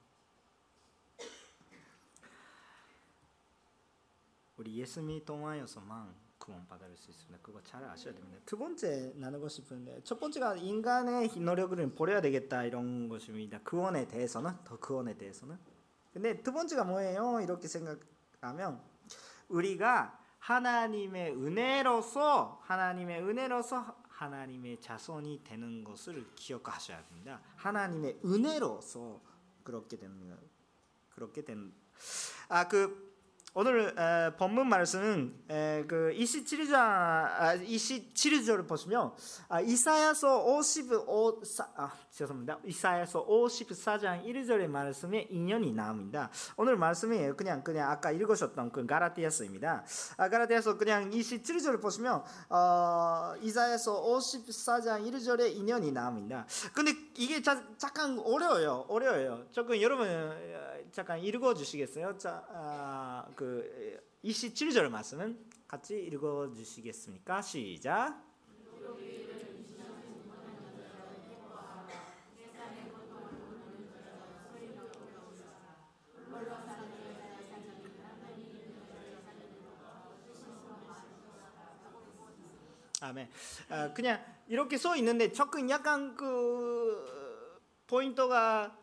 우리 예수님 통하여서만 구원받을 수 있습니다. 그거 잘 아셔야 됩니다. 두 번째 나누고 싶은데 첫 번째가 인간의 노력을 버려야 되겠다 이런 것입니다. 구원에 대해서는 더 구원에 대해서는. 근데 두 번째가 뭐예요? 이렇게 생각하면 우리가 하나님의 은혜로서 하나님의 은혜로서 하나님의 자손이 되는 것을 기억하셔야 됩니다. 하나님의 은혜로서 그렇게 됩니다. 그렇게 된 아그 오늘 에, 본문 말씀은 에, 그 27장 아, 27절을 보시면 아, 이사야서 55 아, 죄송합니다. 이사야서 54장 1절의 말씀에 인연이 나옵니다. 오늘 말씀이 그냥 그냥 아까 읽으셨던 그 가라티아서입니다. 아, 가라티아서 그냥 27절을 보시면 어, 이사야서 54장 1절에 인연이 나옵니다. 근데 이게 자, 잠깐 어려워요. 어려워요. 조금 여러분 잠깐 읽어 주시겠어요? 자, 아, 그 27절 말씀은 같이 읽어 주시겠습니까? 시작. 아멘. 아, 그냥 이렇게 써 있는데 조금 약간 그 포인트가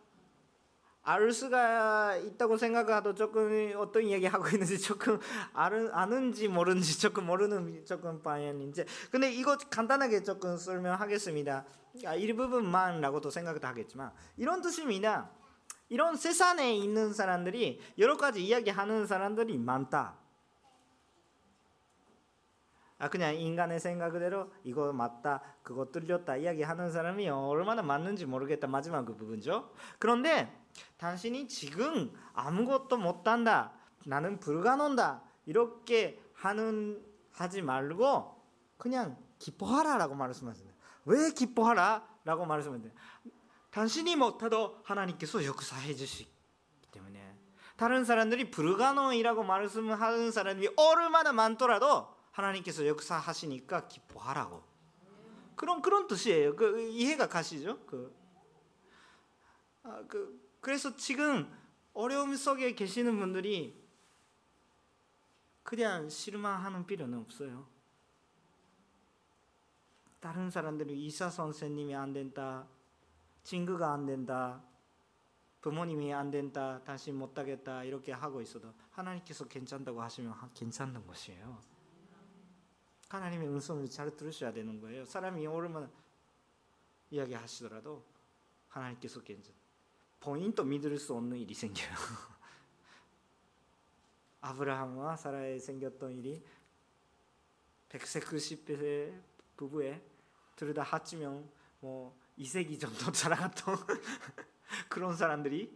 알 수가 있다고 생각하도 조금 어떤 이야기 하고 있는지 조금 아는, 아는지 모르는지 조금 모르는 조금 방향인지. 근데 이거 간단하게 조금 설명하겠습니다. 아, 일부분만라고도 생각도 하겠지만 이런 뜻입니다. 이런 세상에 있는 사람들이 여러 가지 이야기하는 사람들이 많다. 아 그냥 인간의 생각대로 이거 맞다 그거 뚫렸다 이야기하는 사람이 얼마나 맞는지 모르겠다. 마지막 그 부분죠. 그런데 당신이 지금 아무것도 못한다. 나는 불가능다. 이렇게 하는 하지 말고 그냥 기뻐하라라고 말씀하세요. 왜 기뻐하라라고 말씀하세요. 당신이 못해도 하나님께서 역사해 주시기 때문에 다른 사람들이 불가능이라고 말씀하는 사람이 얼마나 많더라도 하나님께서 역사하시니까 기뻐하라고. 그런 그런 뜻이에요. 그 이해가 가시죠? 그, 아, 그 그래서 지금 어려움 속에 계시는 분들이 그냥 실망하는 필요는 없어요. 다른 사람들이 의사 선생님이 안 된다, 친구가 안 된다, 부모님이 안 된다, 다시 못 하겠다 이렇게 하고 있어도 하나님께서 괜찮다고 하시면 괜찮은 것이에요. 하나님의 음성을 잘 들으셔야 되는 거예요. 사람이 얼마나 이야기하시더라도 하나님께서 괜찮. 본인도 믿을 수 없는 일이 생겨요. (laughs) 아브라함과 사라에 생겼던 일이 190세 부부에 둘다 합치면 뭐 2세기 정도 (laughs) 살아갔던 (laughs) 그런 사람들이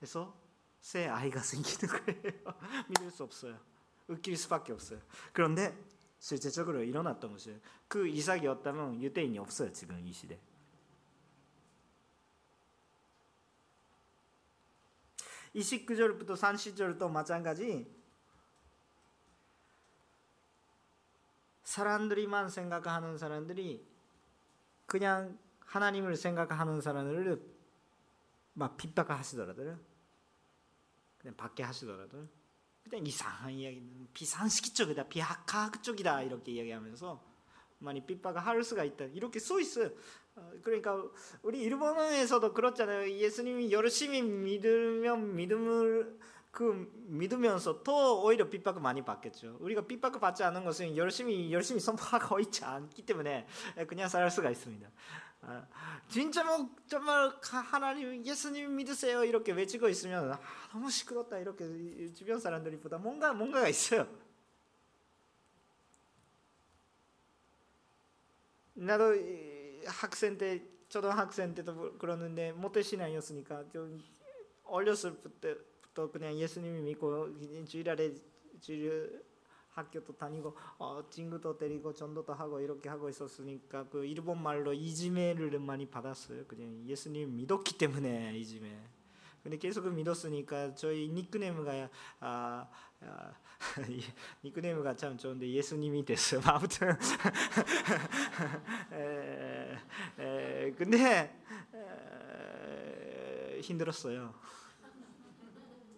그래서 새 아이가 생기는 거예요. 믿을 수 없어요. 웃길 수밖에 없어요. 그런데 실제적으로 일어났던 것이에요. 그 이삭이었다면 유대인이 없어요. 지금 이 시대. 29절부터 30절도 마찬가지. 사람들이만 생각하는 사람들이 그냥 하나님을 생각하는 사람들을 막 핍박하시더라고요. 그냥 밖에 하시더라도 그냥 이상한 이야기, 비상식 쪽이다, 비학학 쪽이다. 이렇게 이야기하면서 많이 핍박을 할 수가 있다. 이렇게 써 있어요. 어, 그러니까 우리 일본에서도 그렇잖아요. 예수님이 열심히 믿으면 믿음을 그 믿으면서 더 오히려 핍박을 많이 받겠죠. 우리가 핍박을 받지 않은 것은 열심히 열심히 선포하고 있지 않기 때문에 그냥 살 수가 있습니다. 아, 진짜 뭐 정말 하나님 예수님 믿으세요 이렇게 외치고 있으면 아, 너무 시끄럽다 이렇게 주변 사람들이 보다 뭔가 뭔가가 있어요. 나도 학생 때 초등학생 때도 그러는데 모태신앙이었으니까 좀 어렸을 때부터 그냥 예수님이 믿고 주일날에 주일 학교도 다니고 어, 친구도 데리고 전도도 하고 이렇게 하고 있었으니까 그 일본 말로 이지메를 많이 받았어요. 그냥 예수님 믿었기 때문에 이지메. 근데 계속 믿었으니까 저희 닉네임가 아, 아 (laughs) 닉네임가 참 좋은데 예수님이 됐어요. (laughs) 아무튼 (laughs) 에, 에, 근데 에, 힘들었어요.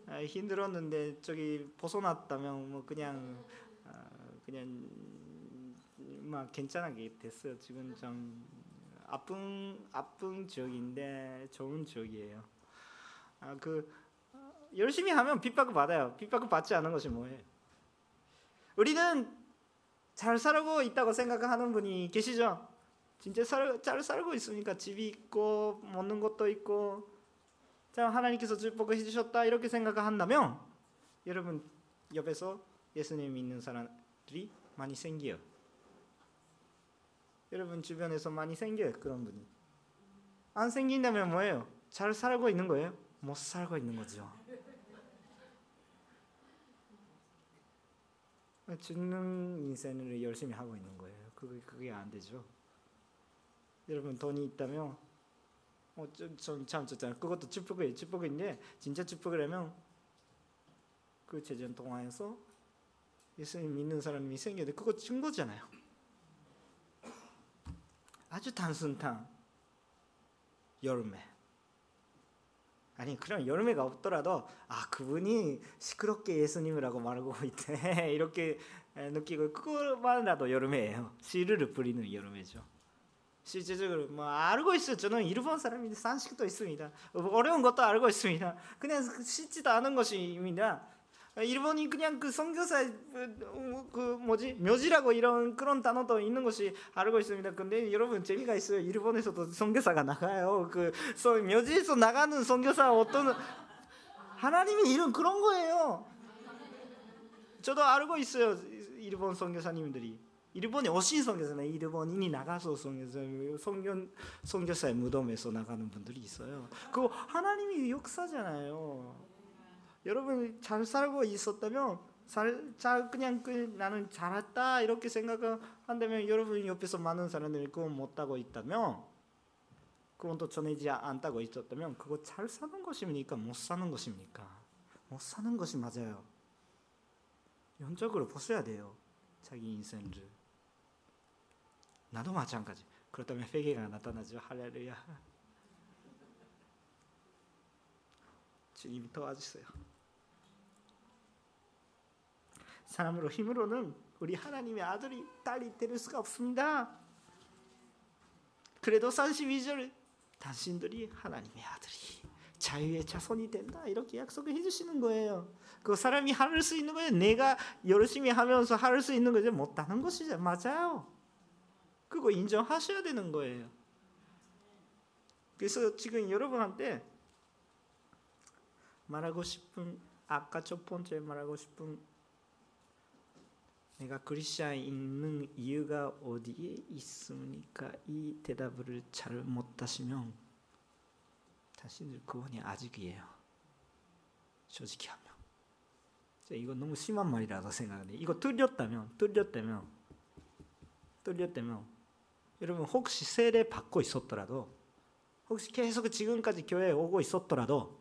아, 힘들었는데 저기 벗어났다면 뭐 그냥 아, 그냥 막 괜찮게 됐어요. 지금 좀 아픈 아픈 지역인데 좋은 지역이에요. 아, 그 열심히 하면 핍박을 받아요. 핍박을 받지 않은 것이 뭐예요? 우리는 잘 살고 있다고 생각하는 분이 계시죠? 진짜 살, 잘 살고 있으니까 집이 있고 먹는 것도 있고 참 하나님께서 축복을 해주셨다 이렇게 생각한다면 여러분 옆에서 예수님 믿는 사람들이 많이 생겨요. 여러분 주변에서 많이 생겨요 그런 분이. 안 생긴다면 뭐예요? 잘 살고 있는 거예요? 못 살고 있는 거죠. 죽는 인생을 열심히 하고 있는 거예요. 그게 그게 안 되죠. 여러분 돈이 있다면 어좀참 좋잖아요. 그것도 축복이에요. 축복인데 진짜 축복이라면 그 재전 동화에서 예수님 믿는 사람이 생겨도 그거 준 거잖아요. 아주 단순한 열매. 아니 그런 열매가 없더라도 아 그분이 시끄럽게 예수님이라고 말하고 (laughs) 있대 이렇게 느끼고 그것만이라도 열매예요. 씨를 뿌리는 열매죠. 실제적으로 뭐 알고 있어요. 저는 일본 사람인데 산식도 있습니다. 어려운 것도 알고 있습니다. 그냥 씻지도 않은 것입니다. 일본이 그냥 그 선교사 그, 그 뭐지 묘지라고 이런 그런 단어도 있는 것이 알고 있습니다. 근데 여러분 재미가 있어요. 일본에서도 선교사가 나가요. 그 묘지에서 나가는 선교사 어떤 하나님이 이런 그런 거예요. 저도 알고 있어요. 일본 선교사님들이 일본에 오신 선교사나 일본인이 나가서 선교사 선교 선교사의 무덤에서 나가는 분들이 있어요. 그 하나님이 역사잖아요. 여러분 잘 살고 있었다면 잘, 잘 그냥 그 나는 잘했다 이렇게 생각한다면 여러분 옆에서 많은 사람들이 그거 못하고 있다면 그건 또 전해지지 않다고 있었다면 그거 잘 사는 것입니까? 못 사는 것입니까? 못 사는 것이 맞아요. 연적으로 보셔야 돼요. 자기 인생을. 나도 마찬가지. 그렇다면 회개가 나타나죠. 할렐루야. (laughs) 주님 도와주세요. 사람으로 힘으로는 우리 하나님의 아들이 딸이 될 수가 없습니다. 그래도 32절 당신들이 하나님의 아들이 자유의 자손이 된다 이렇게 약속을 해주시는 거예요. 그 사람이 할 수 있는 거예요. 내가 열심히 하면서 할 수 있는 거죠. 못하는 것이죠. 맞아요. 그거 인정하셔야 되는 거예요. 그래서 지금 여러분한테 말하고 싶은 아까 첫 번째 말하고 싶은 내가 그리스도에 있는 이유가 어디에 있습니까? 이 대답을 잘 못하시면 당신들 구원이 아직이에요. 솔직히 하면. 이거 너무 심한 말이라서 생각하는데 이거 틀렸다면 틀렸다면 틀렸다면 여러분 혹시 세례 받고 있었더라도 혹시 계속 지금까지 교회에 오고 있었더라도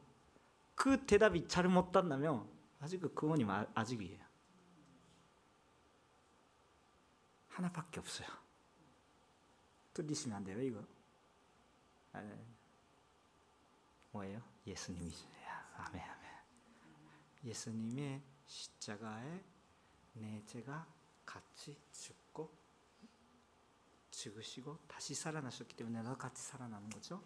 그 대답이 잘 못한다면 아직 그 구원이 아직이에요. 하나밖에 없어요. 틀리시면 안 돼요, 이거. 아, 네. 뭐예요? 예수님이세요. 아멘, 아멘. 예수님의 십자가에 내 죄가 같이 죽고 죽으시고 다시 살아나셨기 때문에 나도 같이 살아나는 거죠.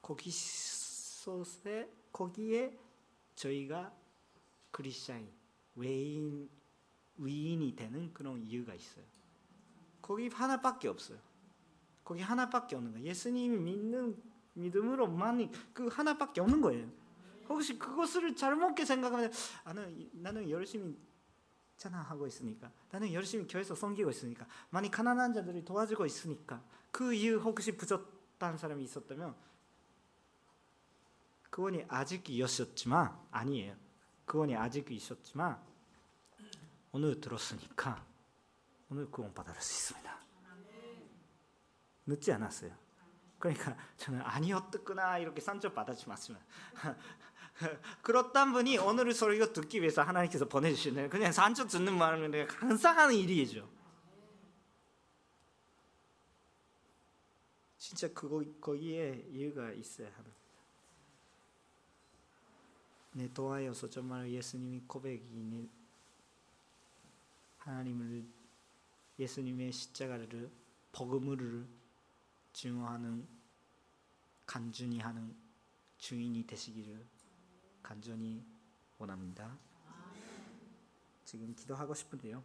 거기서에 거기에 저희가 그리스도인 외인 위인이 되는 그런 이유가 있어요. 거기 하나밖에 없어요. 거기 하나밖에 없는 거예요. 예수님이 믿는 믿음으로만 그 하나밖에 없는 거예요. 혹시 그것을 잘못게 생각하면 나는 나는 열심히 찬양하고 있으니까 나는 열심히 교회에서 섬기고 있으니까 많이 가난한 자들이 도와주고 있으니까 그 이유 혹시 부족한 사람이 있었다면 그원이 아직 있었지만 아니에요. 그원이 아직 있었지만 오늘 들었으니까 오늘 구원 받을 수 있습니다. 늦지 않았어요. 그러니까 저는 아니었구나 이렇게 상처 받지 마시면 그렇단 분이 오늘 소리가 듣기 위해서 하나님께서 보내주시는 그냥 상처 듣는 마음은 항상 하는 일이죠. 진짜 그거 거기에 이유가 있어야 하는. 내 도하여서 정말 예수님이 고백이 하나님을 예수님의 십자가를 복음을 증오하는 간준히 하는 주인이 되시기를 간절히 원합니다. 지금 기도하고 싶은데요.